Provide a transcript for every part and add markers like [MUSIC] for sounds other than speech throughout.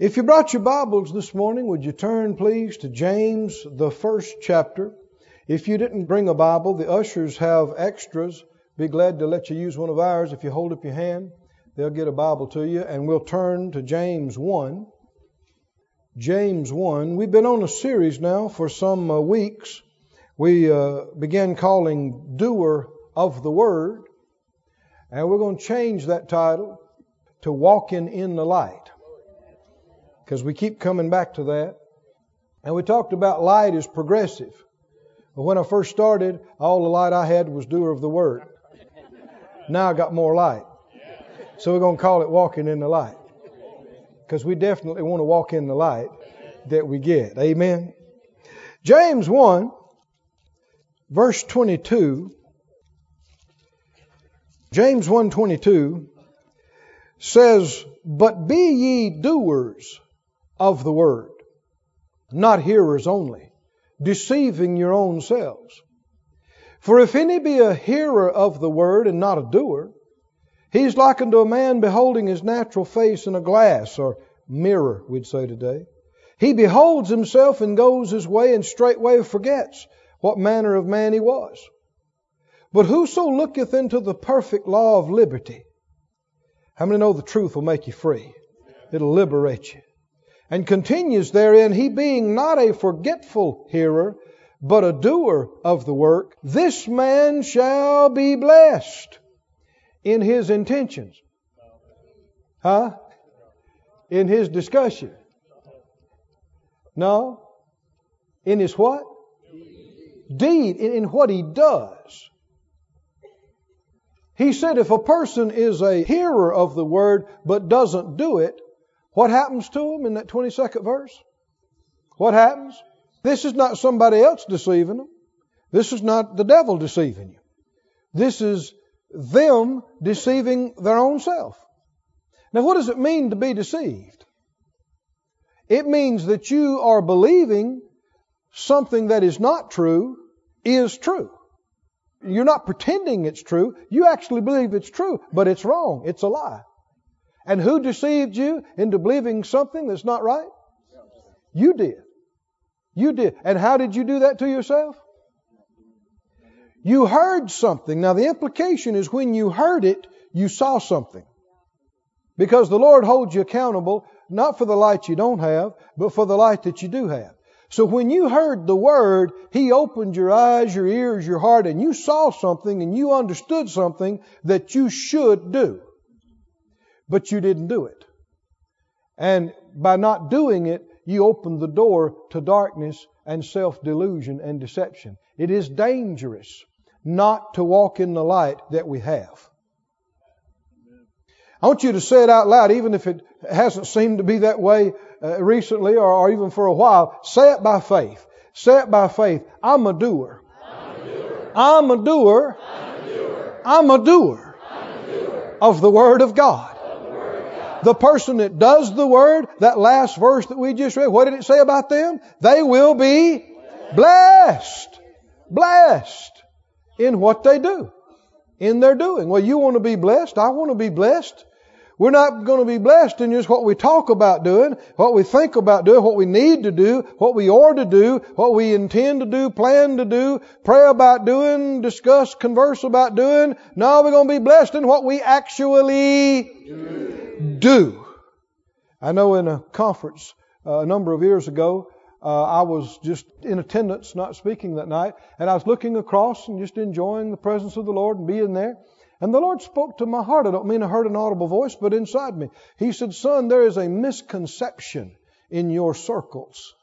If you brought your Bibles this morning, would you turn please to James, the first chapter? If you didn't bring a Bible, the ushers have extras. Be glad to let you use one of ours. If you hold up your hand, they'll get a Bible to you, and we'll turn to James 1. James 1. We've been on a series now for some uh, weeks. We uh, began calling Doer of the Word, and we're going to change that title to Walking in the Light because we keep coming back to that. And we talked about light is progressive. But when I first started, all the light I had was doer of the word. Now I got more light. So we're going to call it walking in the light. Because we definitely want to walk in the light that we get. Amen. James 1, verse 22. James 1:22 says, "But be ye doers of the word, not hearers only, deceiving your own selves. For if any be a hearer of the word and not a doer, he's like unto a man beholding his natural face in a glass or mirror, we'd say today. He beholds himself and goes his way and straightway forgets what manner of man he was. But whoso looketh into the perfect law of liberty, how many know the truth will make you free? It'll liberate you and continues therein, he being not a forgetful hearer, but a doer of the work, this man shall be blessed in his intentions. Huh? In his discussion. No. In his what? Deed. In, in what he does. He said if a person is a hearer of the word but doesn't do it, what happens to them in that 22nd verse? What happens? This is not somebody else deceiving them. This is not the devil deceiving you. This is them deceiving their own self. Now, what does it mean to be deceived? It means that you are believing something that is not true is true. You're not pretending it's true. You actually believe it's true, but it's wrong. It's a lie. And who deceived you into believing something that's not right? You did. You did. And how did you do that to yourself? You heard something. Now, the implication is when you heard it, you saw something. Because the Lord holds you accountable not for the light you don't have, but for the light that you do have. So when you heard the word, He opened your eyes, your ears, your heart, and you saw something and you understood something that you should do but you didn't do it. And by not doing it, you opened the door to darkness and self delusion and deception. It is dangerous not to walk in the light that we have. I want you to say it out loud, even if it hasn't seemed to be that way uh, recently or, or, even for a while. Say it by faith. Say it by faith. I'm a doer. I'm a doer. I'm a doer. I'm a doer, I'm a doer. of the Word of God. The person that does the word, that last verse that we just read, what did it say about them? They will be blessed. Blessed in what they do. In their doing. Well, you want to be blessed. I want to be blessed. We're not going to be blessed in just what we talk about doing, what we think about doing, what we need to do, what we ought to do, what we intend to do, plan to do, pray about doing, discuss, converse about doing. No, we're going to be blessed in what we actually do. do. I know in a conference uh, a number of years ago, uh, I was just in attendance, not speaking that night, and I was looking across and just enjoying the presence of the Lord and being there. And the Lord spoke to my heart. I don't mean I heard an audible voice, but inside me. He said, Son, there is a misconception in your circles.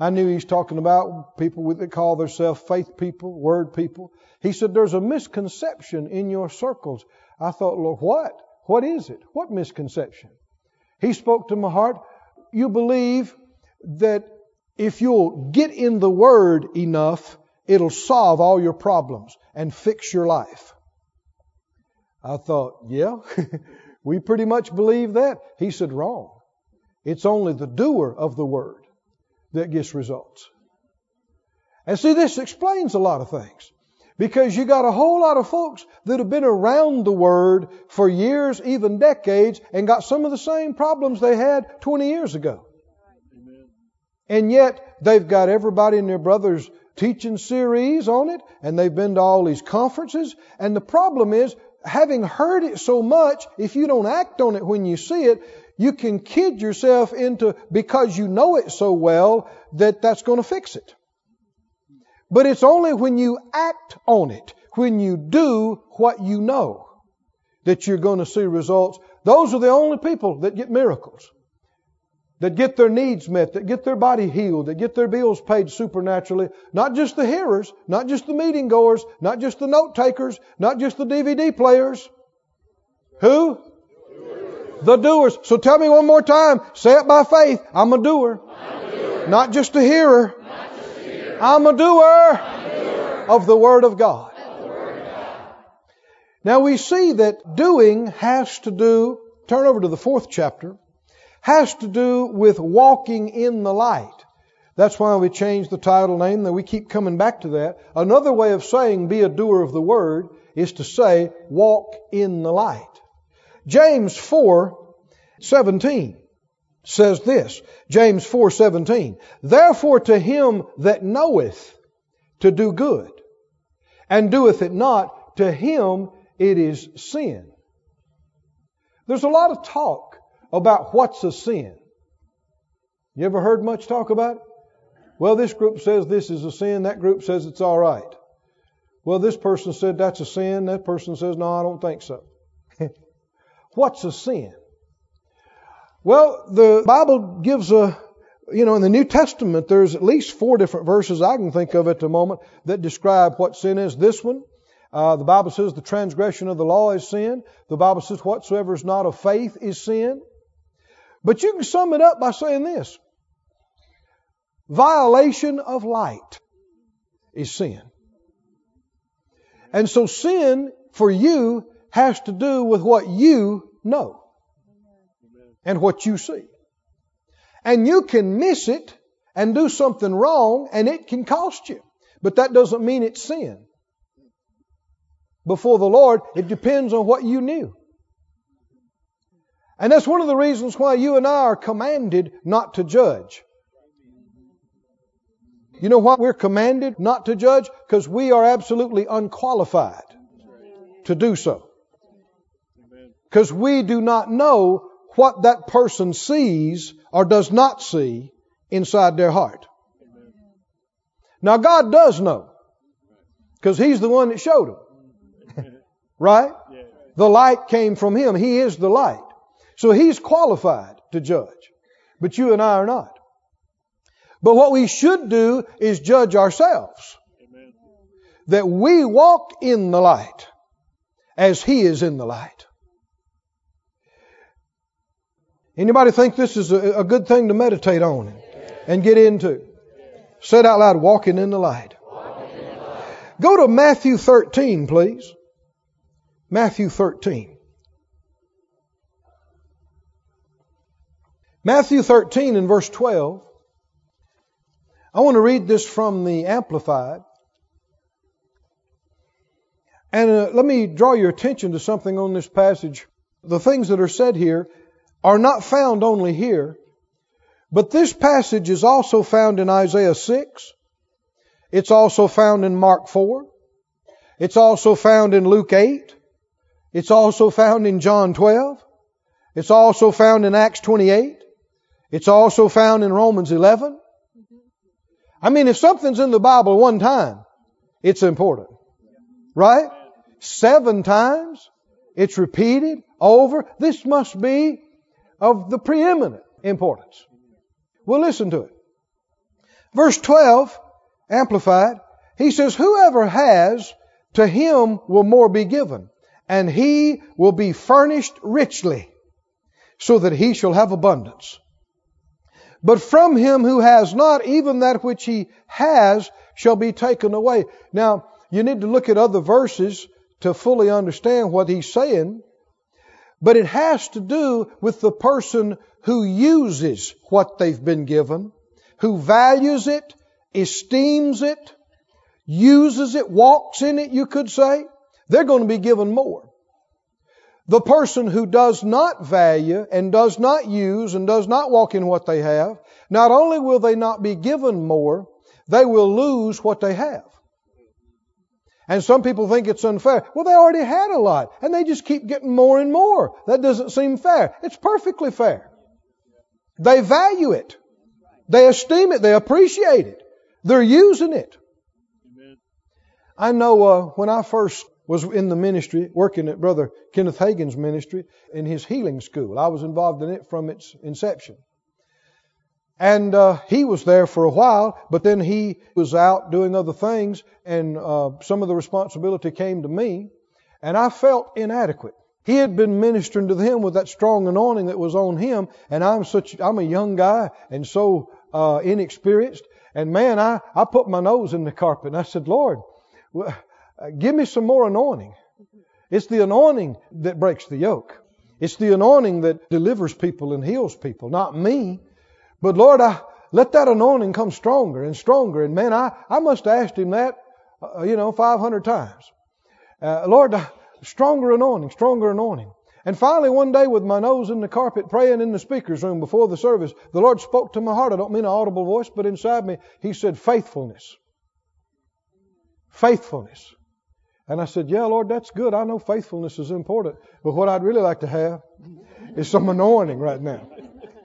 I knew he's talking about people that call themselves faith people, word people. He said, There's a misconception in your circles. I thought, Lord, what? What is it? What misconception? He spoke to my heart. You believe that if you'll get in the Word enough, it'll solve all your problems and fix your life. I thought, yeah, [LAUGHS] we pretty much believe that. He said, wrong. It's only the doer of the word that gets results. And see, this explains a lot of things. Because you got a whole lot of folks that have been around the Word for years, even decades, and got some of the same problems they had 20 years ago. And yet, they've got everybody and their brothers teaching series on it, and they've been to all these conferences. And the problem is, having heard it so much, if you don't act on it when you see it, you can kid yourself into, because you know it so well, that that's going to fix it. But it's only when you act on it, when you do what you know, that you're going to see results. Those are the only people that get miracles, that get their needs met, that get their body healed, that get their bills paid supernaturally. Not just the hearers, not just the meeting goers, not just the note takers, not just the DVD players. Who? The doers. So tell me one more time. Say it by faith. I'm a doer. I'm a doer. Not just a hearer. I'm a doer, of the Word of God. Now we see that doing has to do, turn over to the fourth chapter, has to do with walking in the light. That's why we changed the title name, that we keep coming back to that. Another way of saying be a doer of the Word is to say walk in the light. James 4, 17 says this, James 4:17, "Therefore to him that knoweth to do good and doeth it not, to him it is sin." There's a lot of talk about what's a sin. You ever heard much talk about it? Well, this group says this is a sin, that group says it's all right. Well, this person said that's a sin, that person says no, I don't think so. [LAUGHS] what's a sin? Well, the Bible gives a, you know, in the New Testament, there's at least four different verses I can think of at the moment that describe what sin is. This one, uh, the Bible says the transgression of the law is sin. The Bible says whatsoever is not of faith is sin. But you can sum it up by saying this violation of light is sin. And so sin for you has to do with what you know and what you see. And you can miss it and do something wrong and it can cost you. But that doesn't mean it's sin. Before the Lord, it depends on what you knew. And that's one of the reasons why you and I are commanded not to judge. You know why we're commanded not to judge? Because we are absolutely unqualified to do so. Because we do not know what that person sees or does not see inside their heart. Now, God does know because He's the one that showed them. [LAUGHS] right? The light came from Him. He is the light. So He's qualified to judge. But you and I are not. But what we should do is judge ourselves. That we walk in the light as He is in the light. Anybody think this is a, a good thing to meditate on and get into? Say it out loud, walking in the light. Go to Matthew 13, please. Matthew 13. Matthew 13 and verse 12. I want to read this from the Amplified. And uh, let me draw your attention to something on this passage. The things that are said here are not found only here, but this passage is also found in Isaiah 6. It's also found in Mark 4. It's also found in Luke 8. It's also found in John 12. It's also found in Acts 28. It's also found in Romans 11. I mean, if something's in the Bible one time, it's important. Right? Seven times. It's repeated over. This must be of the preeminent importance. Well, listen to it. Verse 12, amplified, he says, Whoever has, to him will more be given, and he will be furnished richly, so that he shall have abundance. But from him who has not, even that which he has shall be taken away. Now, you need to look at other verses to fully understand what he's saying. But it has to do with the person who uses what they've been given, who values it, esteems it, uses it, walks in it, you could say, they're going to be given more. The person who does not value and does not use and does not walk in what they have, not only will they not be given more, they will lose what they have. And some people think it's unfair. Well, they already had a lot, and they just keep getting more and more. That doesn't seem fair. It's perfectly fair. They value it. They esteem it. They appreciate it. They're using it. I know uh, when I first was in the ministry, working at Brother Kenneth Hagin's ministry in his healing school, I was involved in it from its inception. And uh, he was there for a while, but then he was out doing other things, and uh, some of the responsibility came to me, and I felt inadequate. He had been ministering to them with that strong anointing that was on him, and I'm such I'm a young guy and so uh, inexperienced. And man, I I put my nose in the carpet and I said, Lord, well, give me some more anointing. It's the anointing that breaks the yoke. It's the anointing that delivers people and heals people, not me. But Lord, I, let that anointing come stronger and stronger. And man, I, I must have asked him that, uh, you know, 500 times. Uh, Lord, uh, stronger anointing, stronger anointing. And finally, one day, with my nose in the carpet, praying in the speaker's room before the service, the Lord spoke to my heart. I don't mean an audible voice, but inside me, He said, faithfulness. Faithfulness. And I said, Yeah, Lord, that's good. I know faithfulness is important. But what I'd really like to have is some anointing right now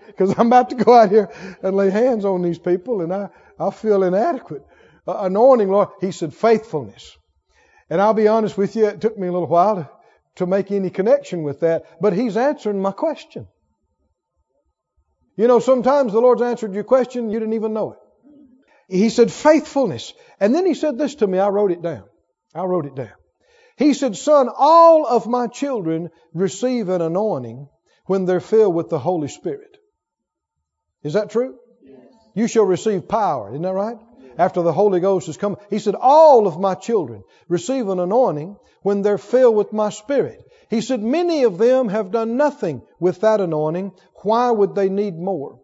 because I'm about to go out here and lay hands on these people and I, I feel inadequate. Uh, anointing, Lord, He said faithfulness. And I'll be honest with you, it took me a little while to, to make any connection with that, but He's answering my question. You know, sometimes the Lord's answered your question, you didn't even know it. He said faithfulness. And then He said this to me, I wrote it down. I wrote it down. He said, Son, all of my children receive an anointing when they're filled with the Holy Spirit. Is that true? Yes. You shall receive power. Isn't that right? Yes. After the Holy Ghost has come. He said, All of my children receive an anointing when they're filled with my Spirit. He said, Many of them have done nothing with that anointing. Why would they need more?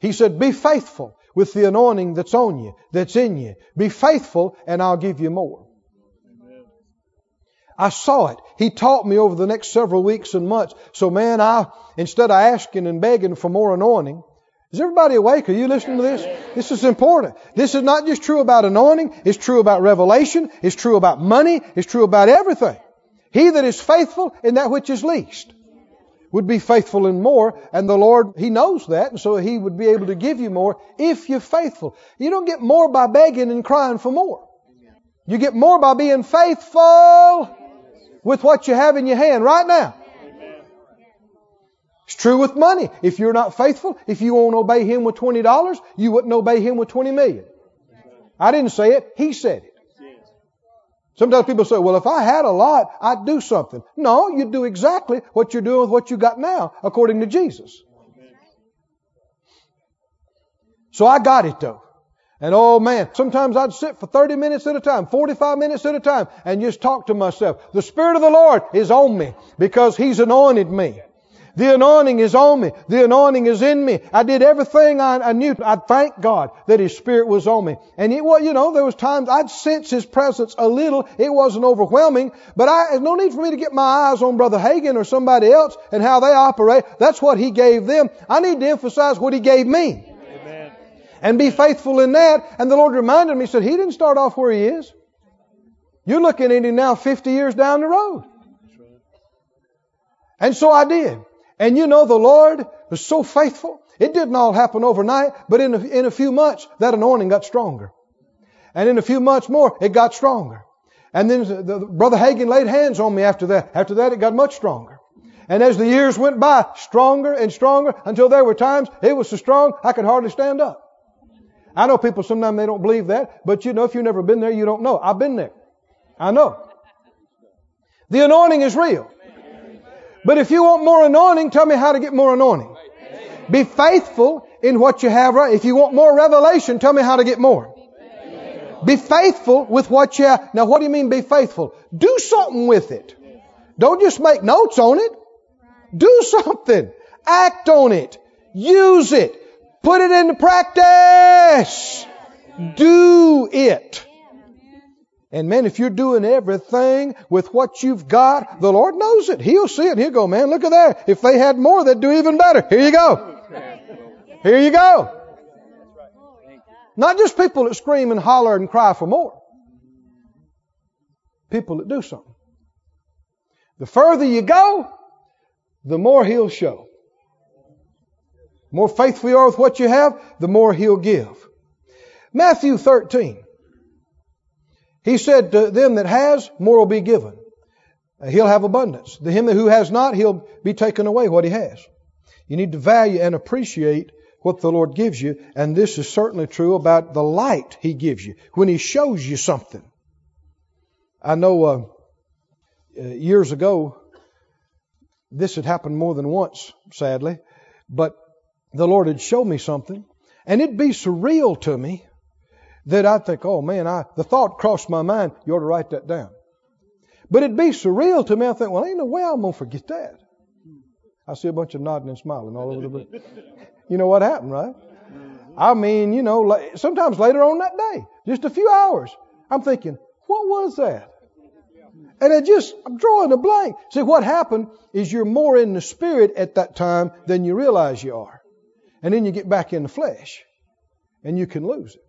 He said, Be faithful with the anointing that's on you, that's in you. Be faithful, and I'll give you more. I saw it. He taught me over the next several weeks and months. So man, I, instead of asking and begging for more anointing, is everybody awake? Are you listening to this? This is important. This is not just true about anointing. It's true about revelation. It's true about money. It's true about everything. He that is faithful in that which is least would be faithful in more. And the Lord, He knows that. And so He would be able to give you more if you're faithful. You don't get more by begging and crying for more. You get more by being faithful with what you have in your hand right now. It's true with money. If you're not faithful, if you won't obey Him with $20, you wouldn't obey Him with 20 million. I didn't say it. He said it. Sometimes people say, well, if I had a lot, I'd do something. No, you'd do exactly what you're doing with what you got now, according to Jesus. So I got it though. And oh man, sometimes I'd sit for 30 minutes at a time, 45 minutes at a time, and just talk to myself. The Spirit of the Lord is on me because He's anointed me. The anointing is on me. The anointing is in me. I did everything I, I knew. I thank God that His Spirit was on me. And it was, you know, there was times I'd sense His presence a little. It wasn't overwhelming, but I, there's no need for me to get my eyes on Brother Hagin or somebody else and how they operate. That's what He gave them. I need to emphasize what He gave me and be faithful in that. And the Lord reminded me, He said, He didn't start off where He is. You're looking at Him now 50 years down the road. And so I did. And you know, the Lord was so faithful. It didn't all happen overnight, but in a, in a few months, that anointing got stronger. And in a few months more, it got stronger. And then the, the, Brother Hagin laid hands on me after that. After that, it got much stronger. And as the years went by, stronger and stronger until there were times it was so strong I could hardly stand up. I know people sometimes they don't believe that, but you know, if you've never been there, you don't know. I've been there. I know. The anointing is real. But if you want more anointing, tell me how to get more anointing. Be faithful in what you have right. If you want more revelation, tell me how to get more. Be faithful with what you have. Now, what do you mean be faithful? Do something with it. Don't just make notes on it. Do something. Act on it. Use it. Put it into practice. Do it. And man, if you're doing everything with what you've got, the Lord knows it. He'll see it. He'll go, man, look at that. If they had more, they'd do even better. Here you go. Here you go. Not just people that scream and holler and cry for more. People that do something. The further you go, the more He'll show. The more faithful you are with what you have, the more He'll give. Matthew 13. He said to them that has, more will be given. He'll have abundance. To him who has not, he'll be taken away what he has. You need to value and appreciate what the Lord gives you, and this is certainly true about the light He gives you when He shows you something. I know uh, uh, years ago, this had happened more than once, sadly, but the Lord had shown me something, and it'd be surreal to me that I'd think, oh man, I, the thought crossed my mind, you ought to write that down. But it'd be surreal to me. I think, well, ain't no way I'm going to forget that. I see a bunch of nodding and smiling all over the place. You know what happened, right? I mean, you know, sometimes later on that day, just a few hours, I'm thinking, what was that? And I just, I'm drawing a blank. See, what happened is you're more in the spirit at that time than you realize you are. And then you get back in the flesh and you can lose it.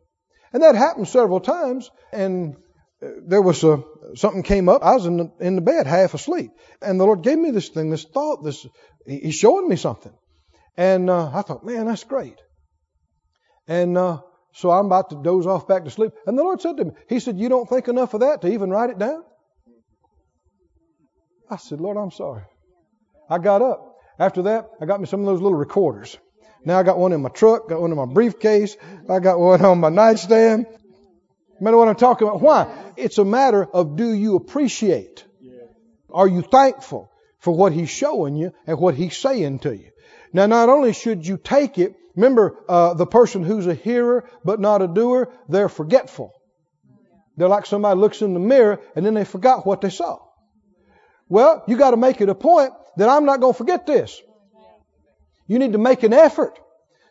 And that happened several times. And uh, there was a, something came up. I was in the, in the bed half asleep. And the Lord gave me this thing, this thought, this, He's showing me something. And uh, I thought, man, that's great. And uh, so I'm about to doze off back to sleep. And the Lord said to me, He said, You don't think enough of that to even write it down? I said, Lord, I'm sorry. I got up. After that, I got me some of those little recorders. Now I got one in my truck, got one in my briefcase, I got one on my nightstand. Remember what I'm talking about? Why? It's a matter of do you appreciate? Are you thankful for what He's showing you and what He's saying to you? Now, not only should you take it, remember, uh, the person who's a hearer but not a doer, they're forgetful. They're like somebody looks in the mirror and then they forgot what they saw. Well, you got to make it a point that I'm not going to forget this. You need to make an effort.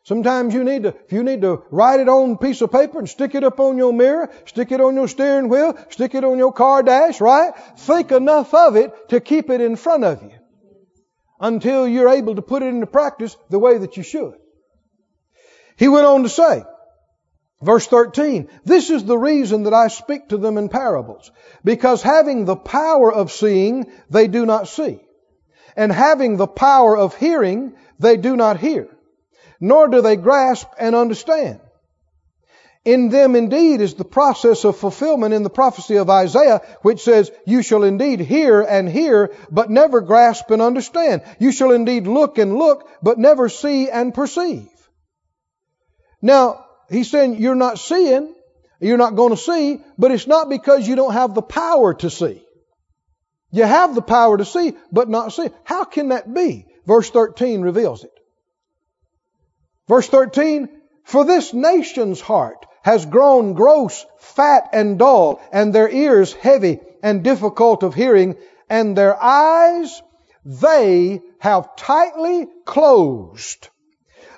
Sometimes you need to, if you need to write it on a piece of paper and stick it up on your mirror, stick it on your steering wheel, stick it on your car dash, right? Think enough of it to keep it in front of you until you're able to put it into practice the way that you should. He went on to say, verse 13, this is the reason that I speak to them in parables, because having the power of seeing, they do not see, and having the power of hearing, they do not hear, nor do they grasp and understand. In them indeed is the process of fulfillment in the prophecy of Isaiah, which says, You shall indeed hear and hear, but never grasp and understand. You shall indeed look and look, but never see and perceive. Now, he's saying you're not seeing, you're not going to see, but it's not because you don't have the power to see. You have the power to see, but not see. How can that be? Verse 13 reveals it. Verse 13, for this nation's heart has grown gross, fat, and dull, and their ears heavy and difficult of hearing, and their eyes they have tightly closed,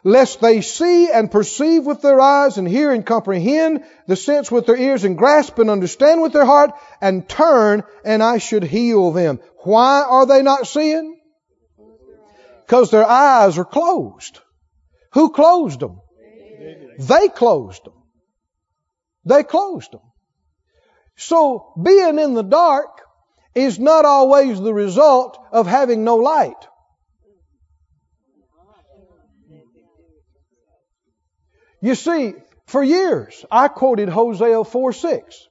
lest they see and perceive with their eyes, and hear and comprehend the sense with their ears, and grasp and understand with their heart, and turn, and I should heal them. Why are they not seeing? Because their eyes are closed. Who closed them? They closed them. They closed them. So being in the dark is not always the result of having no light. You see, for years I quoted Hosea 4 6.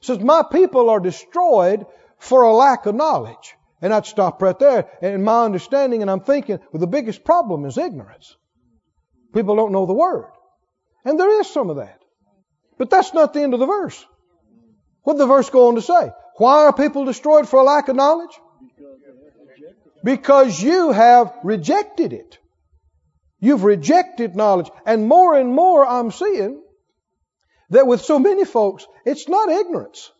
It says, My people are destroyed for a lack of knowledge. And I'd stop right there. And in my understanding, and I'm thinking, well, the biggest problem is ignorance. People don't know the Word. And there is some of that. But that's not the end of the verse. What did the verse go on to say? Why are people destroyed for a lack of knowledge? Because you have rejected it. You've rejected knowledge. And more and more I'm seeing that with so many folks, it's not ignorance.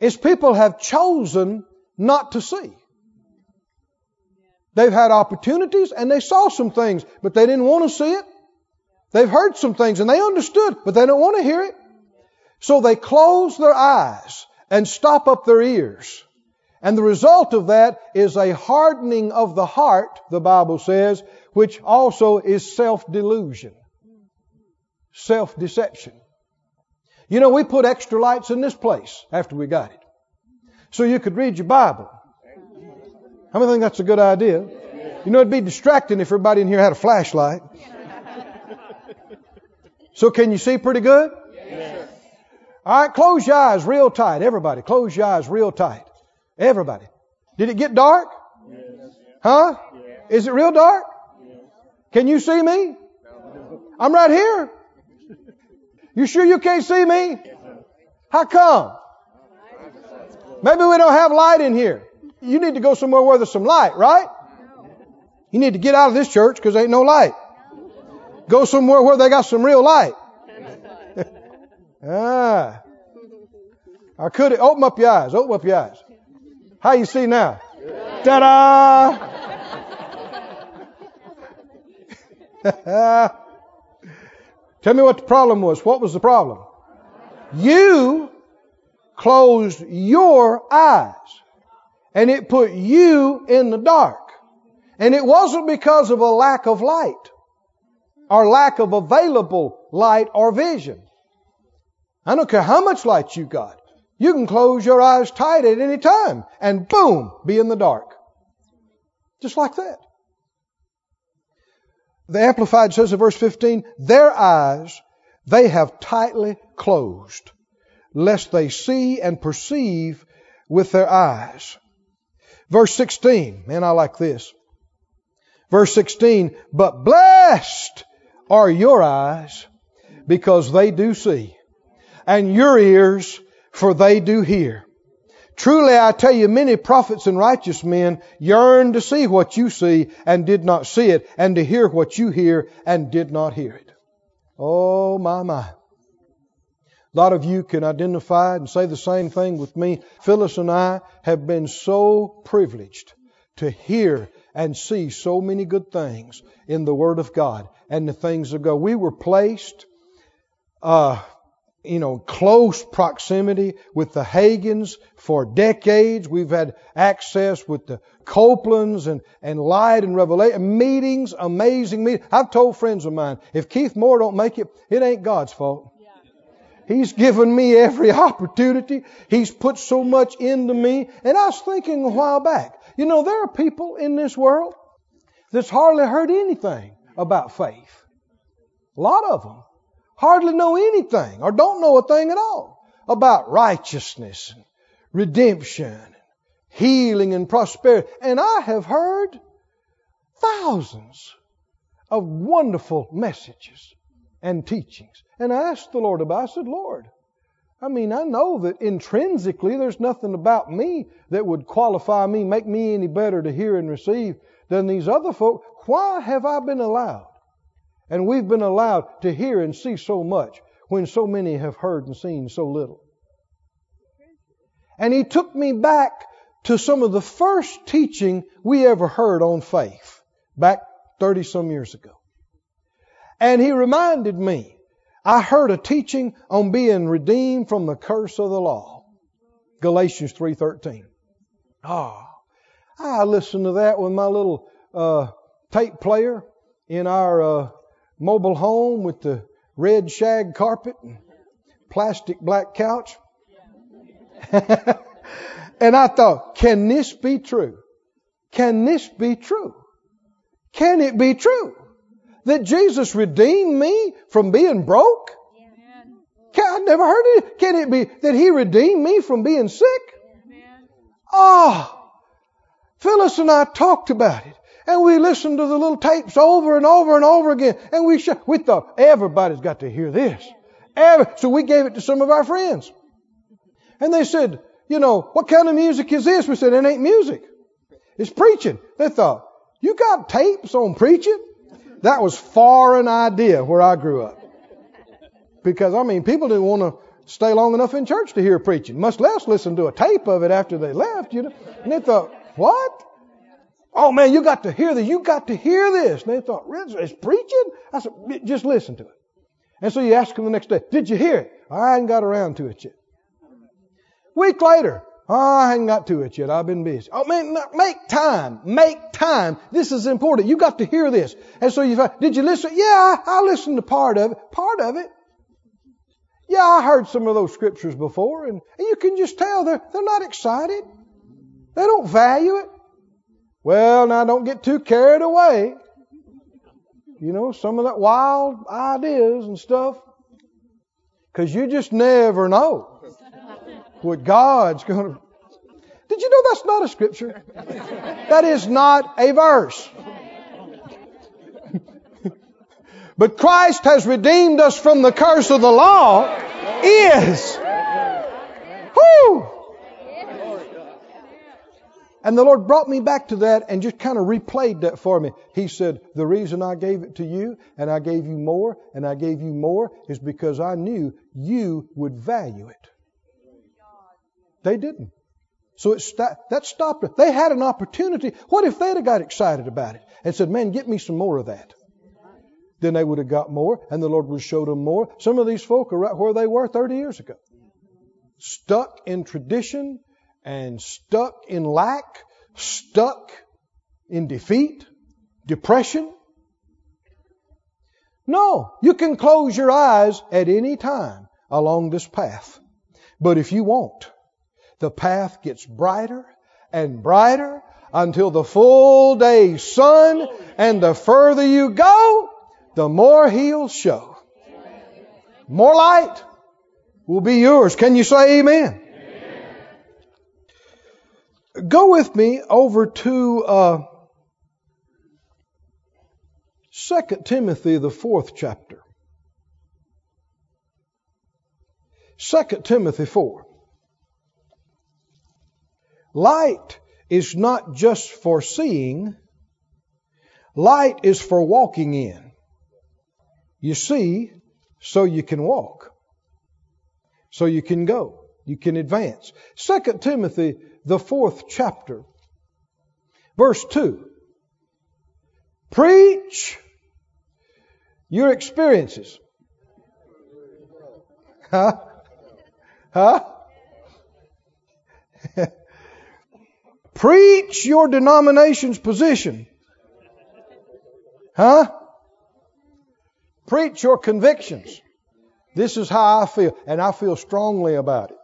It's people have chosen not to see. They've had opportunities and they saw some things, but they didn't want to see it. They've heard some things and they understood, but they don't want to hear it. So they close their eyes and stop up their ears. And the result of that is a hardening of the heart, the Bible says, which also is self-delusion. Self-deception. You know, we put extra lights in this place after we got it. So you could read your Bible. How many think that's a good idea? You know, it'd be distracting if everybody in here had a flashlight. So can you see pretty good? Yes. All right, close your eyes real tight. Everybody, close your eyes real tight. Everybody. Did it get dark? Huh? Is it real dark? Can you see me? I'm right here. You sure you can't see me? How come? Maybe we don't have light in here. You need to go somewhere where there's some light, right? You need to get out of this church because there ain't no light. Go somewhere where they got some real light. [LAUGHS] ah. I could open up your eyes. Open up your eyes. How you see now? Ta-da! [LAUGHS] Tell me what the problem was. What was the problem? You closed your eyes and it put you in the dark. And it wasn't because of a lack of light or lack of available light or vision. I don't care how much light you got. You can close your eyes tight at any time and boom, be in the dark. Just like that. The Amplified says in verse 15, their eyes they have tightly closed, lest they see and perceive with their eyes. Verse 16, man, I like this. Verse 16, but blessed are your eyes because they do see, and your ears for they do hear. Truly I tell you, many prophets and righteous men yearned to see what you see and did not see it, and to hear what you hear and did not hear it. Oh my my. A lot of you can identify and say the same thing with me. Phyllis and I have been so privileged to hear and see so many good things in the Word of God and the things of God. We were placed, uh, you know, close proximity with the Hagins for decades. We've had access with the Copelands and, and Light and Revelation meetings, amazing meetings. I've told friends of mine, if Keith Moore don't make it, it ain't God's fault. He's given me every [LAUGHS] opportunity. He's put so much into me. And I was thinking a while back, you know, there are people in this world that's hardly heard anything about faith. A lot of them hardly know anything or don't know a thing at all about righteousness and redemption, healing and prosperity. And I have heard thousands of wonderful messages and teachings. And I asked the Lord about it. I said, Lord, I mean, I know that intrinsically there's nothing about me that would qualify me, make me any better to hear and receive than these other folk. Why have I been allowed? And we've been allowed to hear and see so much when so many have heard and seen so little. And he took me back to some of the first teaching we ever heard on faith back 30 some years ago. And he reminded me, I heard a teaching on being redeemed from the curse of the law. Galatians 3.13. Ah, I listened to that with my little uh, tape player in our uh, mobile home with the red shag carpet and plastic black couch. [LAUGHS] and I thought, can this be true? Can this be true? Can it be true that Jesus redeemed me from being broke? Can, I never heard it. Can it be that He redeemed me from being sick? Ah, oh, Phyllis and I talked about it. And we listened to the little tapes over and over and over again. And we sh- we thought everybody's got to hear this. Every- so we gave it to some of our friends. And they said, you know, what kind of music is this? We said, it ain't music. It's preaching. They thought, you got tapes on preaching? That was an idea where I grew up. Because, I mean, people didn't want to stay long enough in church to hear preaching, much less listen to a tape of it after they left, you know. And they thought, what? Oh man, you got to hear this. You got to hear this. And they thought, it's preaching? I said, just listen to it. And so you ask them the next day, did you hear it? I hadn't got around to it yet. Week later, oh, I hadn't got to it yet. I've been busy. Oh man, make time. Make time. This is important. You got to hear this. And so you find, did you listen? Yeah, I, I listened to part of it. Part of it. Yeah, I heard some of those scriptures before, and, and you can just tell they're, they're not excited. They don't value it. Well, now don't get too carried away. You know, some of that wild ideas and stuff. Because you just never know what God's going to. Did you know that's not a scripture? That is not a verse. but Christ has redeemed us from the curse of the law is. Whoo! And the Lord brought me back to that and just kind of replayed that for me. He said, The reason I gave it to you and I gave you more and I gave you more is because I knew you would value it. They didn't. So it st- that stopped it. They had an opportunity. What if they'd have got excited about it and said, Man, get me some more of that? Then they would have got more and the Lord would have showed them more. Some of these folk are right where they were 30 years ago. Stuck in tradition, and stuck in lack, stuck in defeat, depression. No, you can close your eyes at any time along this path. But if you won't, the path gets brighter and brighter until the full day sun, and the further you go, the more he'll show. More light will be yours. Can you say amen? Go with me over to uh, 2 Timothy, the fourth chapter. 2 Timothy 4. Light is not just for seeing, light is for walking in. You see, so you can walk, so you can go, you can advance. 2 Timothy the fourth chapter, verse 2. Preach your experiences. Huh? Huh? [LAUGHS] Preach your denomination's position. Huh? Preach your convictions. This is how I feel, and I feel strongly about it.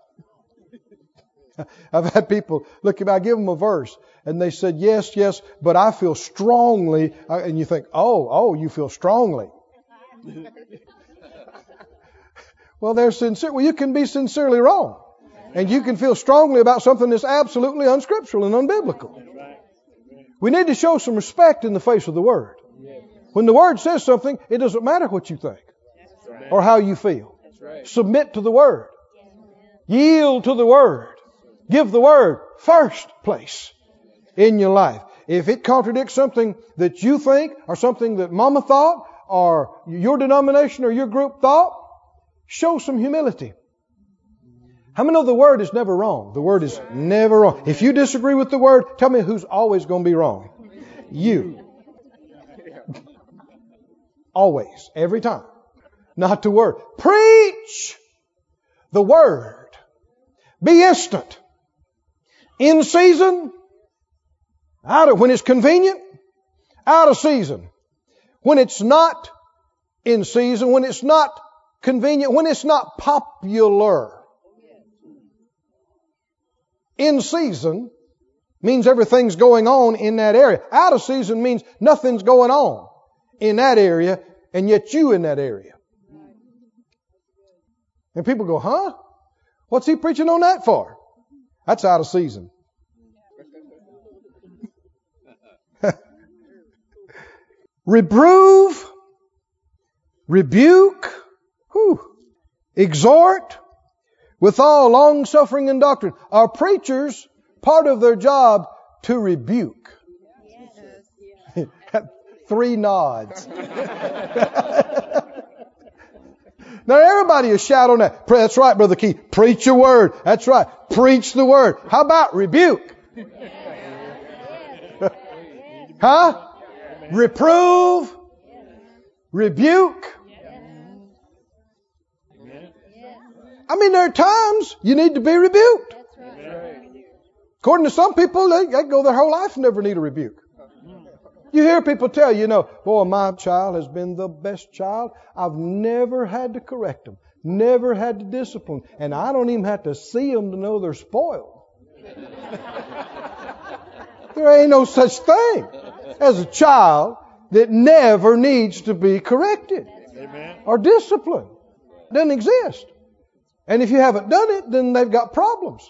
[LAUGHS] I've had people look at me, I give them a verse, and they said, yes, yes, but I feel strongly. And you think, oh, oh, you feel strongly. [LAUGHS] well, they're sincere. Well, you can be sincerely wrong. And you can feel strongly about something that's absolutely unscriptural and unbiblical. We need to show some respect in the face of the Word. When the Word says something, it doesn't matter what you think or how you feel. Submit to the Word. Yield to the Word. Give the Word first place in your life. If it contradicts something that you think or something that mama thought or your denomination or your group thought, show some humility. How many know the Word is never wrong? The Word is never wrong. If you disagree with the Word, tell me who's always going to be wrong. You. Always. Every time. Not the Word. Preach the Word. Be instant in season, out of when it's convenient, out of season. When it's not in season, when it's not convenient, when it's not popular. In season means everything's going on in that area. Out of season means nothing's going on in that area, and yet you in that area. And people go, huh? What's he preaching on that for? That's out of season. [LAUGHS] Reprove, rebuke, whew, exhort with all long suffering and doctrine. Are preachers part of their job to rebuke? [LAUGHS] Three nods. [LAUGHS] Now everybody is shout on that. That's right, Brother Keith. Preach your word. That's right. Preach the word. How about rebuke? [LAUGHS] Huh? Reprove. Rebuke. I mean, there are times you need to be rebuked. According to some people, they, they go their whole life and never need a rebuke. You hear people tell you, you know, boy, my child has been the best child. I've never had to correct them, never had to discipline, and I don't even have to see them to know they're spoiled. [LAUGHS] there ain't no such thing as a child that never needs to be corrected Amen. or disciplined. Doesn't exist. And if you haven't done it, then they've got problems.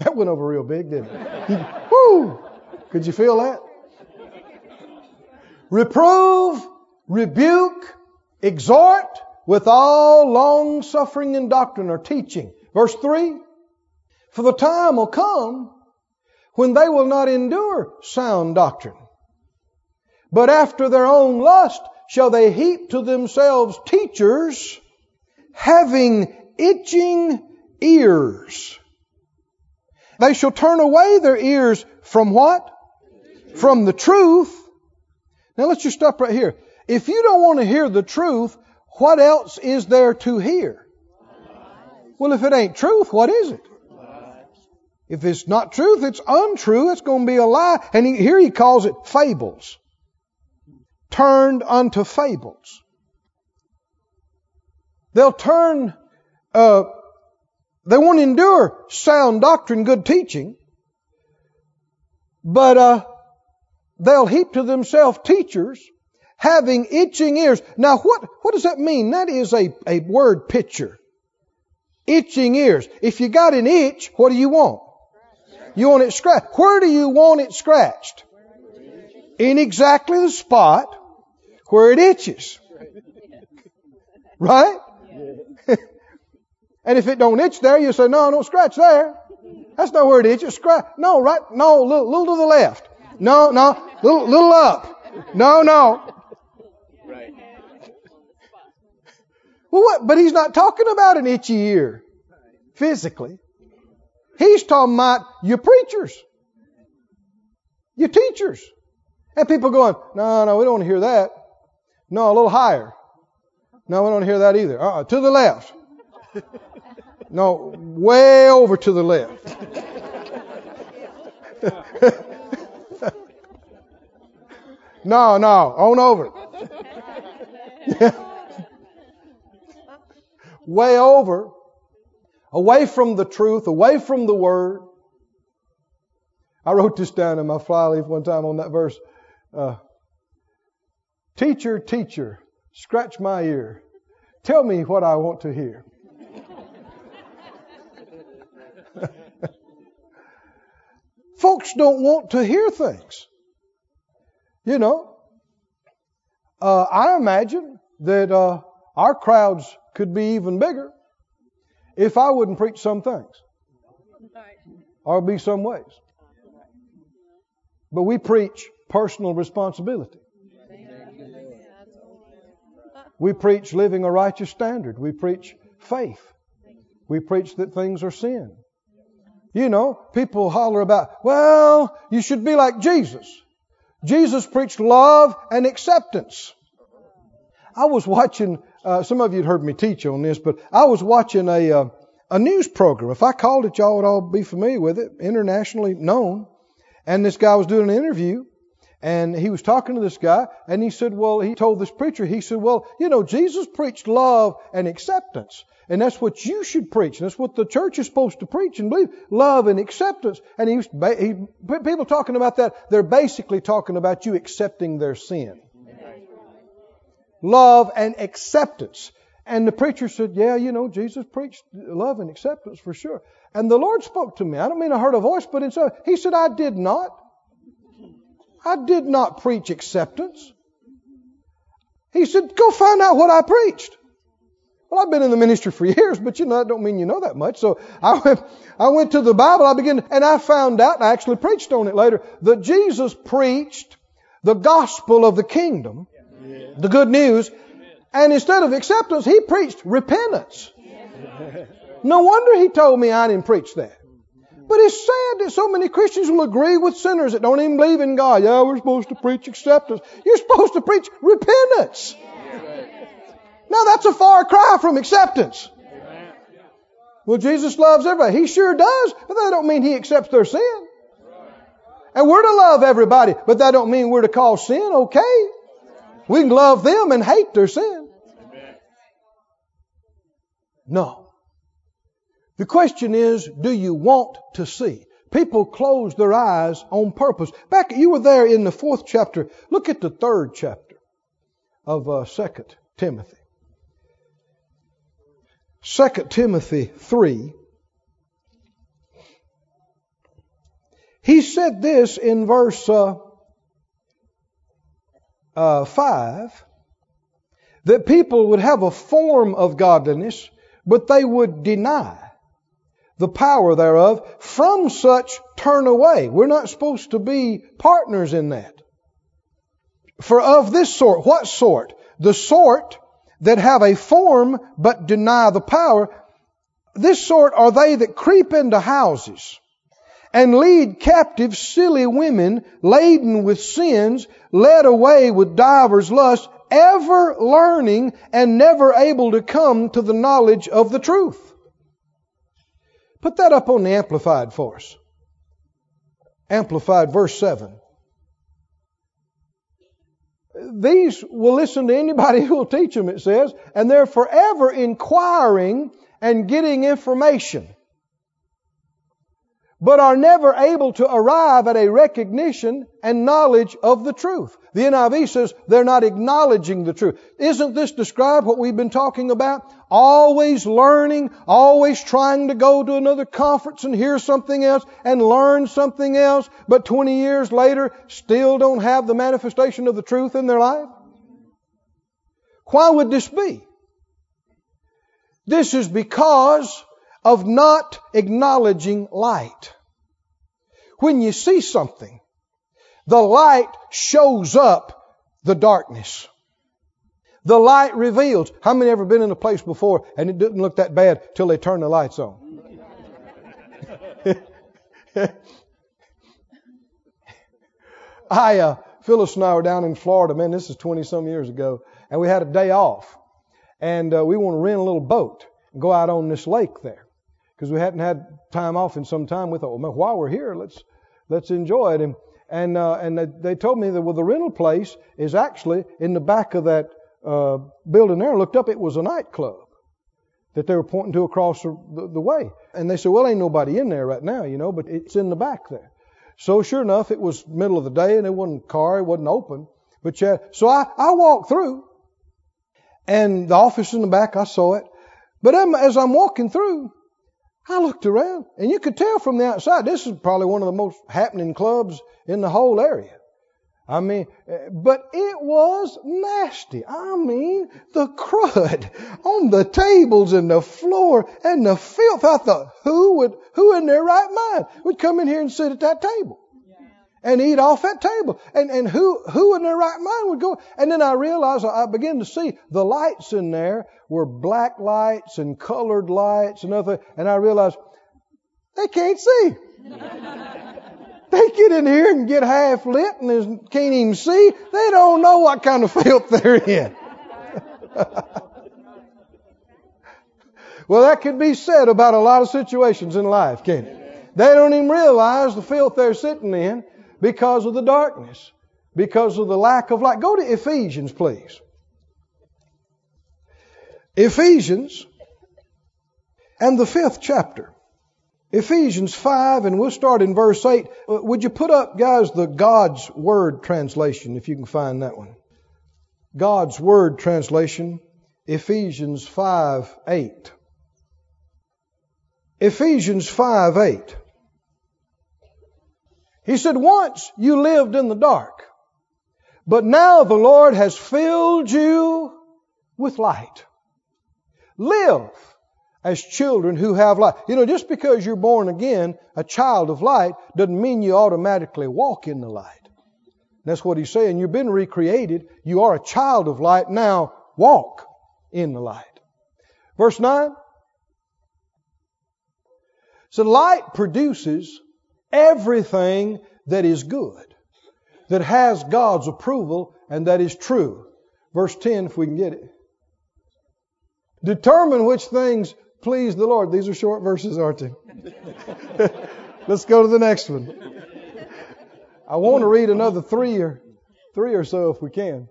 That went over real big, didn't it? [LAUGHS] Woo! Could you feel that? Reprove, rebuke, exhort with all long suffering and doctrine or teaching. Verse 3 For the time will come when they will not endure sound doctrine, but after their own lust shall they heap to themselves teachers having itching ears. They shall turn away their ears from what? From the truth. Now let's just stop right here. If you don't want to hear the truth, what else is there to hear? Well, if it ain't truth, what is it? If it's not truth, it's untrue. It's going to be a lie. And he, here he calls it fables. Turned unto fables. They'll turn, uh, they won't endure sound doctrine, good teaching, but uh, they'll heap to themselves teachers having itching ears. Now, what, what does that mean? That is a, a word picture. Itching ears. If you got an itch, what do you want? You want it scratched. Where do you want it scratched? In exactly the spot where it itches. Right? [LAUGHS] and if it don't itch there, you say, no, don't scratch there. That's not where it itches. Scratch. No, right? No, little, little to the left. No, no, little, little up. No, no. Right. Well, what? But he's not talking about an itchy ear physically. He's talking about your preachers, your teachers. And people going, no, no, we don't want to hear that. No, a little higher. No, we don't hear that either. Uh-uh, to the left. No, way over to the left. [LAUGHS] no, no, on over. [LAUGHS] way over, away from the truth, away from the word. I wrote this down in my flyleaf one time on that verse. Uh, teacher, teacher, scratch my ear. Tell me what I want to hear. [LAUGHS] Folks don't want to hear things. You know, uh, I imagine that uh, our crowds could be even bigger if I wouldn't preach some things or be some ways. But we preach personal responsibility. We preach living a righteous standard. We preach faith. We preach that things are sin. You know, people holler about, well, you should be like Jesus. Jesus preached love and acceptance. I was watching, uh, some of you had heard me teach on this, but I was watching a, uh, a news program. If I called it, y'all would all be familiar with it, internationally known. And this guy was doing an interview, and he was talking to this guy, and he said, well, he told this preacher, he said, well, you know, Jesus preached love and acceptance. And that's what you should preach. And that's what the church is supposed to preach and believe. Love and acceptance. And he, he people talking about that, they're basically talking about you accepting their sin. Love and acceptance. And the preacher said, yeah, you know, Jesus preached love and acceptance for sure. And the Lord spoke to me. I don't mean I heard a voice, but inside, He said, I did not. I did not preach acceptance. He said, go find out what I preached. Well, I've been in the ministry for [LAUGHS] years, but you know, that don't mean you know that much. So I went, I went to the Bible, I began, and I found out, and I actually preached on it later, that Jesus preached the gospel of the kingdom, the good news, and instead of acceptance, he preached repentance. No wonder he told me I didn't preach that. But it's sad that so many Christians will agree with sinners that don't even believe in God. Yeah, we're supposed to preach acceptance. You're supposed to preach repentance. Now that's a far cry from acceptance. Well, Jesus loves everybody. He sure does, but that don't mean He accepts their sin. And we're to love everybody, but that don't mean we're to call sin okay. We can love them and hate their sin. No. The question is, do you want to see? People close their eyes on purpose. Back, you were there in the fourth chapter. Look at the third chapter of uh, Second Timothy. Second Timothy three. He said this in verse uh, uh, 5 that people would have a form of godliness, but they would deny the power thereof. From such turn away. We're not supposed to be partners in that. For of this sort, what sort? The sort that have a form but deny the power. This sort are they that creep into houses and lead captive silly women laden with sins, led away with divers lusts, ever learning and never able to come to the knowledge of the truth. Put that up on the Amplified for us. Amplified verse 7. These will listen to anybody [LAUGHS] who will teach them, it says, and they're forever inquiring and getting information but are never able to arrive at a recognition and knowledge of the truth. The NIV says they're not acknowledging the truth. Isn't this describe what we've been talking about? Always learning, always trying to go to another conference and hear something else and learn something else, but 20 years later still don't have the manifestation of the truth in their life? Why would this be? This is because of not acknowledging light. When you see something, the light shows up the darkness. The light reveals. How many ever been in a place before and it didn't look that bad till they turn the lights on? [LAUGHS] I, uh, Phyllis and I were down in Florida, man, this is 20 some years ago, and we had a day off. And uh, we want to rent a little boat and go out on this lake there because we hadn't had time off in some time. We thought, well, while we're here, let's let's enjoy it. And and uh, and they told me that well, the rental place is actually in the back of that uh, building there. I looked up, it was a nightclub that they were pointing to across the, the, the way. And they said, well, ain't nobody in there right now, you know, but it's in the back there. So sure enough, it was middle of the day and it wasn't car, it wasn't open. But yeah, so I, I walked through and the office in the back, I saw it. But as I'm walking through, I looked around, and you could tell from the outside this is probably one of the most happening clubs in the whole area. I mean, but it was nasty. I mean, the crud [LAUGHS] on the tables and the floor and the filth. I thought, who would, who in their right mind would come in here and sit at that table? And eat off that table. And, and who, who in their right mind would go? And then I realized, I began to see the lights in there were black lights and colored lights and other, and I realized they can't see. [LAUGHS] they get in here and get half lit and can't even see. They don't know what kind of filth [LAUGHS] they're in. [LAUGHS] well, that could be said about a lot of situations in life, can't it? They don't even realize the filth they're sitting in because of the darkness, because of the lack of light. Go to Ephesians, please. Ephesians and the fifth chapter. Ephesians 5, and we'll start in verse 8. Uh, would you put up, guys, the God's Word translation, if you can find that one? God's Word translation, Ephesians 5, 8. Ephesians 5, 8. He said, once you lived in the dark, but now the Lord has filled you with light. Live as children who have light. You know, just because you're born again, a child of light, doesn't mean you automatically walk in the light. That's what he's saying. You've been recreated. You are a child of light. Now walk in the light. Verse 9. So light produces everything that is good, that has God's approval, and that is true. Verse 10, if we can get it. Determine which things please the Lord. These are short verses, aren't they? [LAUGHS] Let's go to the next one. I want to read another three or three or so if we can.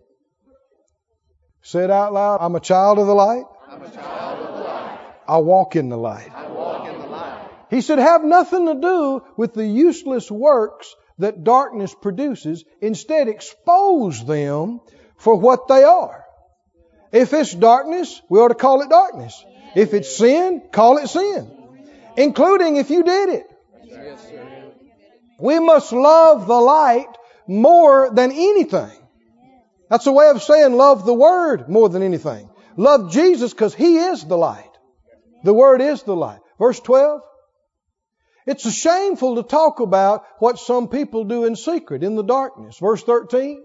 Say it out loud. I'm a child of the light. I'm a child of the light. I walk in the light. I walk in the light. He said, have nothing to do with the useless works that darkness produces. Instead, expose them for what they are. If it's darkness, we ought to call it darkness. If it's sin, call it sin. Including if you did it. We must love the light more than anything. That's a way of saying love the Word more than anything. Love Jesus because He is the light. The Word is the light. Verse 12. It's shameful to talk about what some people do in secret, in the darkness. Verse 13.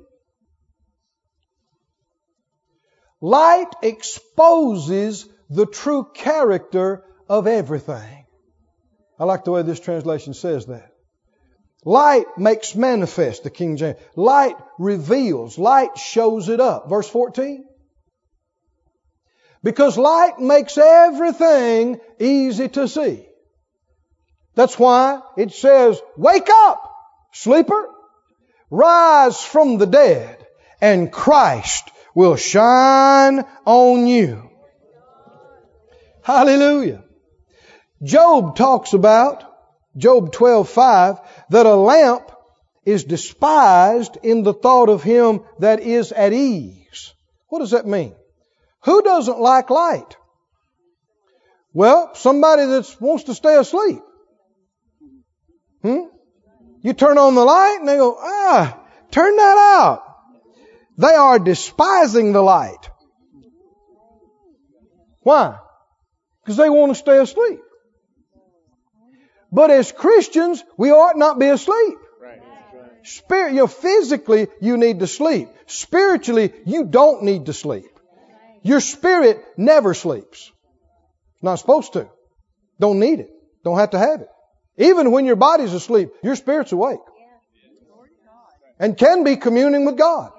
Light exposes the true character of everything. I like the way this translation says that. Light makes manifest, the King James. Light reveals. Light shows it up. Verse 14. Because light makes everything easy to see. That's why it says, wake up, sleeper, rise from the dead, and Christ will shine on you. Hallelujah. Job talks about, Job 12:5, that a lamp is despised in the thought of him that is at ease. What does that mean? Who doesn't like light? Well, somebody that wants to stay asleep. Hmm? You turn on the light and they go, ah, turn that out. They are despising the light. Why? Because they want to stay asleep. But as Christians, we ought not be asleep. Spirit, you know, physically, you need to sleep. Spiritually, you don't need to sleep. Your spirit never sleeps. Not supposed to. Don't need it. Don't have to have it. Even when your body's asleep, your spirit's awake. And can be communing with God.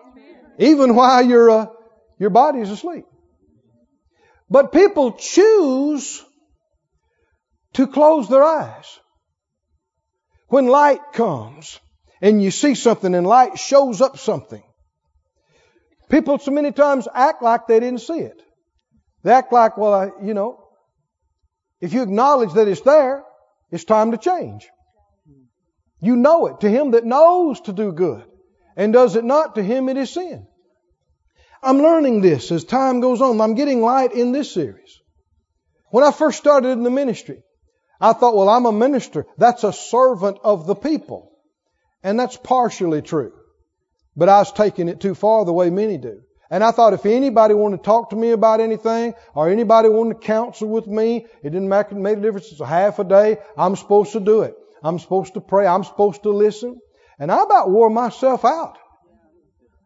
Even while your, uh, your body's asleep. But people choose to close their eyes. When light comes and you see something and light shows up something, people so many times act like they didn't see it. They act like, well, I, you know, if you acknowledge that it's there, it's time to change. You know it. To him that knows to do good and does it not, to him it is sin. I'm learning this as time goes on. I'm getting light in this series. When I first started in the ministry, I thought, well, I'm a minister. That's a servant of the people. And that's partially true. But I was taking it too far the way many do. And I thought if anybody wanted to talk to me about anything or anybody wanted to counsel with me, it didn't make, make a difference. It's a half a day. I'm supposed to do it. I'm supposed to pray. I'm supposed to listen. And I about wore myself out.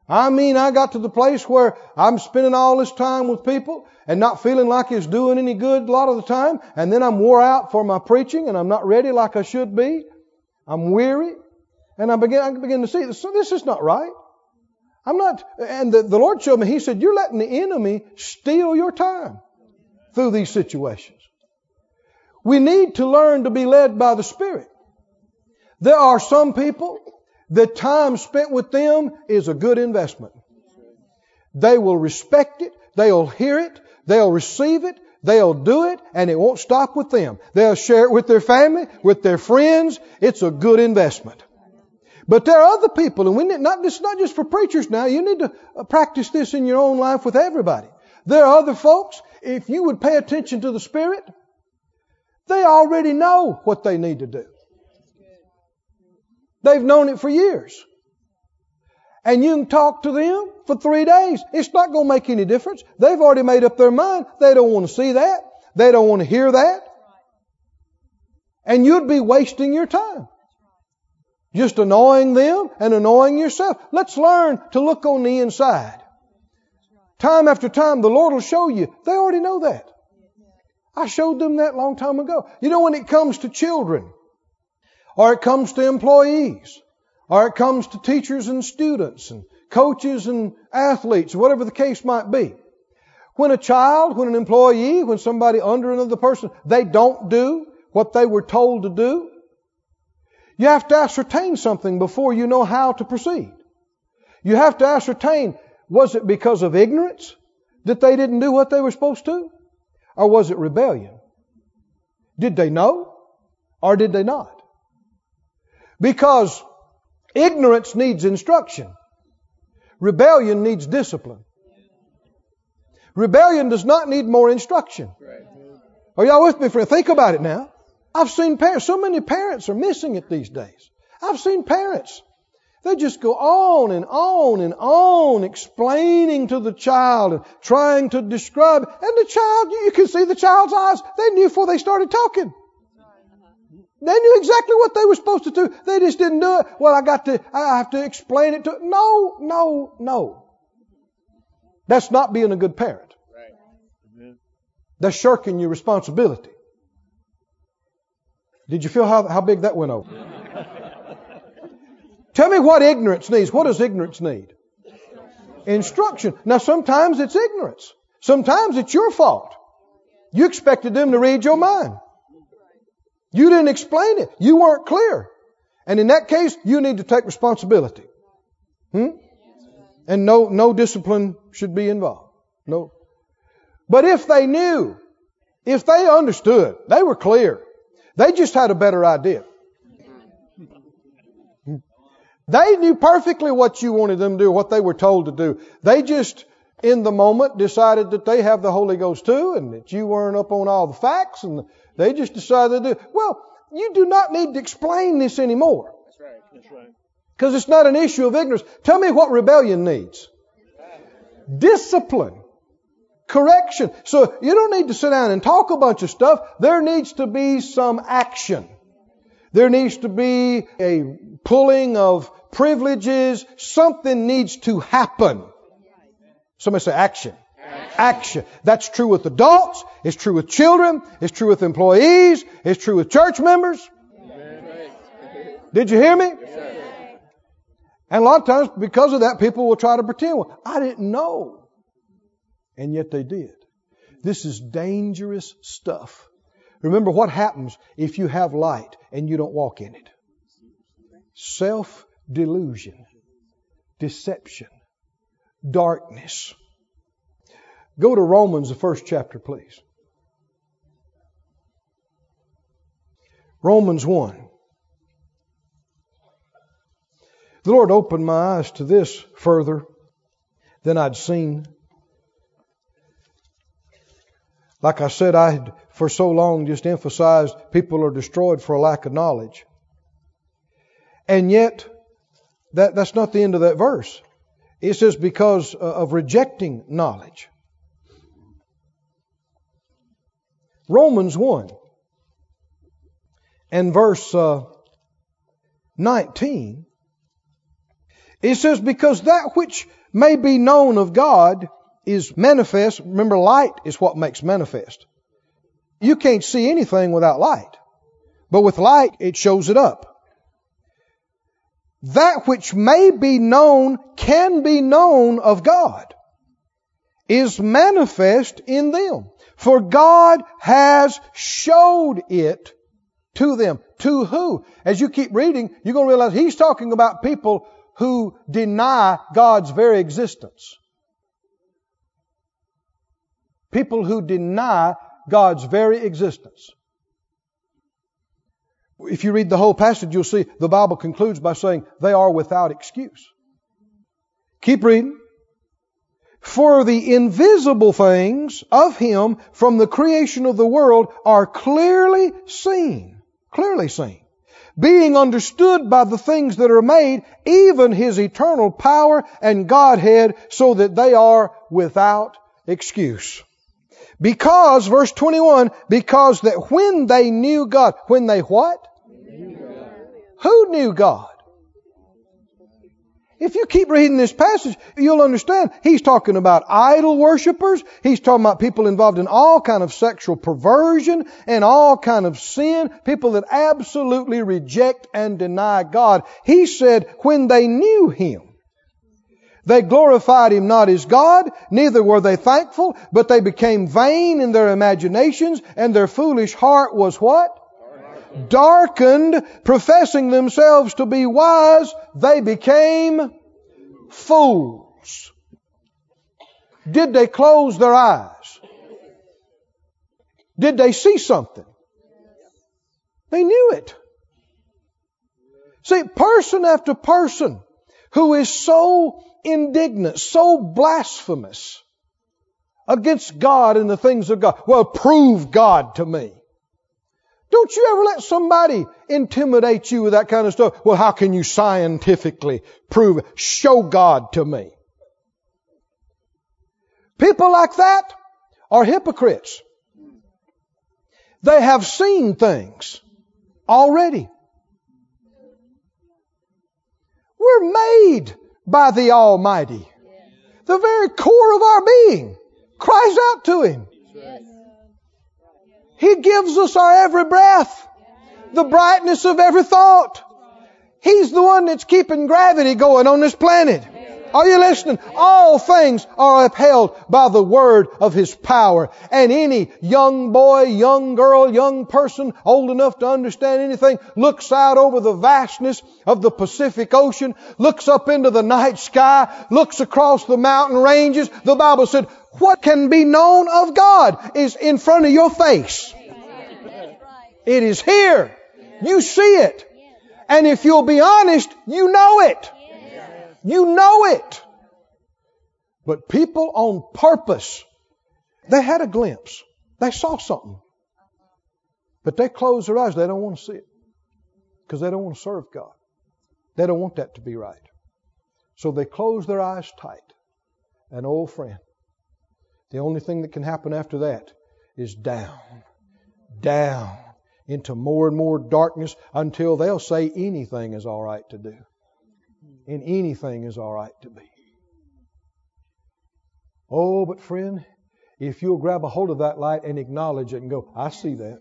I mean, I got to the place where I'm spending all this time with people and not feeling like it's doing any good a lot of the time. And then I'm wore out for my preaching and I'm not ready like I should be. I'm weary. And I begin, I begin to see this. This is not right. I'm not, and the, the Lord showed me, He said, you're letting the enemy steal your time through these situations. We need to learn to be led by the Spirit. There are some people the time spent with them is a good investment. They will respect it. They'll hear it. They'll receive it. They'll do it and it won't stop with them. They'll share it with their family, with their friends. It's a good investment. But there are other people, and we need not is not just for preachers now. You need to uh, practice this in your own life with everybody. There are other folks. If you would pay attention to the Spirit, they already know what they need to do. They've known it for years. And you can talk to them for three days. It's not going to make any difference. They've already made up their mind. They don't want to see that. They don't want to hear that. And you'd be wasting your time. Just annoying them and annoying yourself. Let's learn to look on the inside. Time after time, the Lord will show you. They already know that. I showed them that long time ago. You know, when it comes to children, or it comes to employees, or it comes to teachers and students, and coaches and athletes, whatever the case might be. When a child, when an employee, when somebody under another person, they don't do what they were told to do, you have to ascertain something before you know how to proceed. You have to ascertain, was it because of ignorance that they didn't do what they were supposed to? Or was it rebellion? Did they know? Or did they not? Because ignorance needs instruction. Rebellion needs discipline. Rebellion does not need more instruction. Are y'all with me, friend? Think about it now. I've seen parents, so many parents are missing it these days. I've seen parents. They just go on and on and on explaining to the child and trying to describe. And the child, you can see the child's eyes. They knew before they started talking. They knew exactly what they were supposed to do. They just didn't do it. Well, I got to, I have to explain it to, no, no, no. That's not being a good parent. That's shirking your responsibility. Did you feel how, how big that went over? Tell me what ignorance needs. What does ignorance need? Instruction. Now, sometimes it's ignorance. Sometimes it's your fault. You expected them to read your mind. You didn't explain it. You weren't clear. And in that case, you need to take responsibility. Hmm? And no, no discipline should be involved. No. But if they knew, if they understood, they were clear, they just had a better idea. They knew perfectly what you wanted them to do, what they were told to do. They just, in the moment, decided that they have the Holy Ghost too, and that you weren't up on all the facts, and they just decided to do. Well, you do not need to explain this anymore. That's right. That's right. Because it's not an issue of ignorance. Tell me what rebellion needs. Discipline. Correction. So you don't need to sit down and talk a bunch of stuff. There needs to be some action. There needs to be a pulling of privileges. Something needs to happen. Somebody say action. Action. That's true with adults. It's true with children. It's true with employees. It's true with church members. Did you hear me? And a lot of times, because of that, people will try to pretend, well, I didn't know. And yet they did. This is dangerous stuff. Remember what happens if you have light and you don't walk in it. Self delusion, deception, darkness. Go to Romans, the first chapter, please. Romans 1. The Lord opened my eyes to this further than I'd seen. Like I said, I had for so long just emphasized people are destroyed for a lack of knowledge. And yet, that, that's not the end of that verse. It says because of rejecting knowledge. Romans 1 and verse uh, 19 it says, because that which may be known of God is manifest. Remember, light is what makes manifest. You can't see anything without light. But with light, it shows it up. That which may be known can be known of God is manifest in them. For God has showed it to them. To who? As you keep reading, you're going to realize he's talking about people who deny God's very existence. People who deny God's very existence. If you read the whole passage, you'll see the Bible concludes by saying they are without excuse. Keep reading. For the invisible things of Him from the creation of the world are clearly seen. Clearly seen being understood by the things that are made, even his eternal power and Godhead, so that they are without excuse. Because, verse 21, because that when they knew God, when they what? Knew Who knew God? If you keep reading this passage, you'll understand he's talking about idol worshippers. He's talking about people involved in all kind of sexual perversion and all kind of sin. People that absolutely reject and deny God. He said when they knew him, they glorified him not as God, neither were they thankful, but they became vain in their imaginations, and their foolish heart was what? Darkened, professing themselves to be wise, they became fools. Did they close their eyes? Did they see something? They knew it. See, person after person who is so indignant, so blasphemous against God and the things of God. Well, prove God to me. Don't you ever let somebody intimidate you with that kind of stuff? Well, how can you scientifically prove? Show God to me. People like that are hypocrites. They have seen things already. We're made by the Almighty. The very core of our being cries out to Him. He gives us our every breath, the brightness of every thought. He's the one that's keeping gravity going on this planet. Are you listening? All things are upheld by the word of His power. And any young boy, young girl, young person old enough to understand anything looks out over the vastness of the Pacific Ocean, looks up into the night sky, looks across the mountain ranges. The Bible said, what can be known of God is in front of your face. It is here. You see it. And if you'll be honest, you know it. You know it. But people on purpose, they had a glimpse. They saw something. But they close their eyes. They don't want to see it. Because they don't want to serve God. They don't want that to be right. So they close their eyes tight. And old friend, the only thing that can happen after that is down, down into more and more darkness until they'll say anything is all right to do and anything is all right to be. Oh, but friend, if you'll grab a hold of that light and acknowledge it and go, I see that.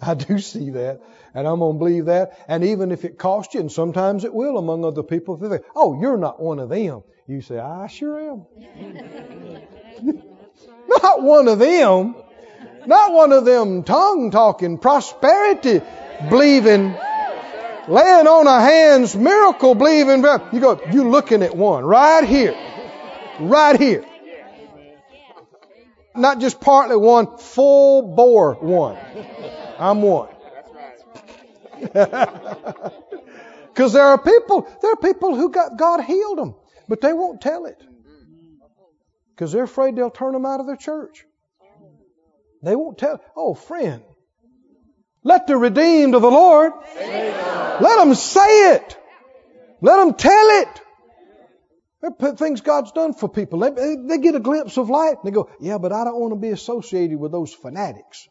I do see that. And I'm going to believe that. And even if it costs you, and sometimes it will among other people, if they oh, you're not one of them. You say, I sure am. [LAUGHS] not one of them. Not one of them tongue talking, prosperity believing laying on of hands, miracle believing. You go, you looking at one right here. Right here. Not just partly one, full bore one. I'm one. [LAUGHS] Because there are people, there are people who got God healed them, but they won't tell it. Because they're afraid they'll turn them out of their church. They won't tell. Oh, friend, let the redeemed of the Lord, let them say it. Let them tell it. They're things God's done for people. They, they get a glimpse of light and they go, yeah, but I don't want to be associated with those fanatics.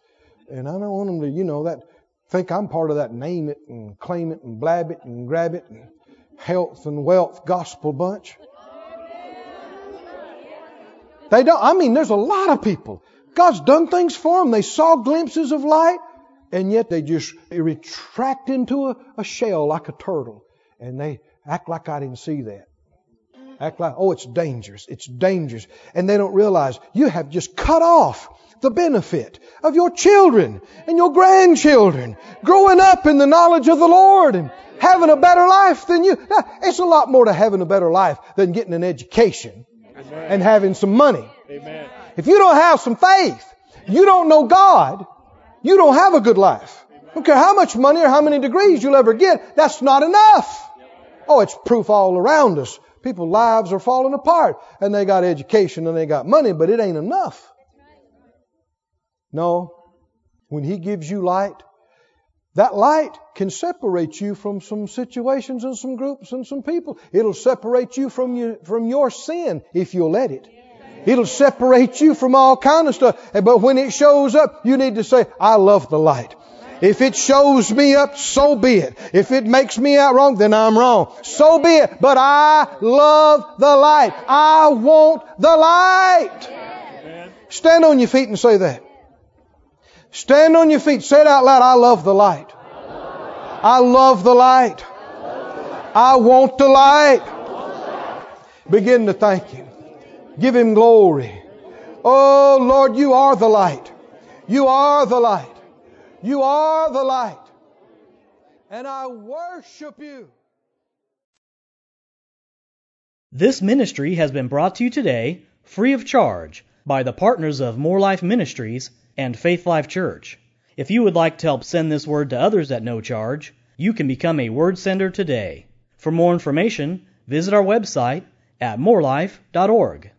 And I don't want them to, you know, that think I'm part of that name it and claim it and blab it and grab it and health and wealth gospel bunch. They don't, I mean, there's a lot of people. God's done things for them. They saw glimpses of light and yet they just retract into a, a shell like a turtle. And they act like I didn't see that. Act like, oh, it's dangerous. It's dangerous. And they don't realize you have just cut off the benefit of your children and your grandchildren growing up in the knowledge of the Lord and having a better life than you. Now, it's a lot more to having a better life than getting an education Amen. and having some money. Amen. If you don't have some faith, you don't know God, you don't have a good life. Don't care how much money or how many degrees you'll ever get, that's not enough. Oh, it's proof all around us. People's lives are falling apart and they got education and they got money, but it ain't enough. No. When He gives you light, that light can separate you from some situations and some groups and some people. It'll separate you from your, from your sin if you'll let it. It'll separate you from all kind of stuff. But when it shows up, you need to say, I love the light. If it shows me up, so be it. If it makes me out wrong, then I'm wrong. So be it. But I love the light. I want the light. Stand on your feet and say that. Stand on your feet. Say it out loud. I love the light. I love the light. I want the light. Begin to thank Him. Give Him glory. Oh Lord, you are the light. You are the light. You are the light. And I worship you. This ministry has been brought to you today, free of charge, by the partners of Moore Life Ministries and Faith Life Church. If you would like to help send this word to others at no charge, you can become a word sender today. For more information, visit our website at moorelife.org.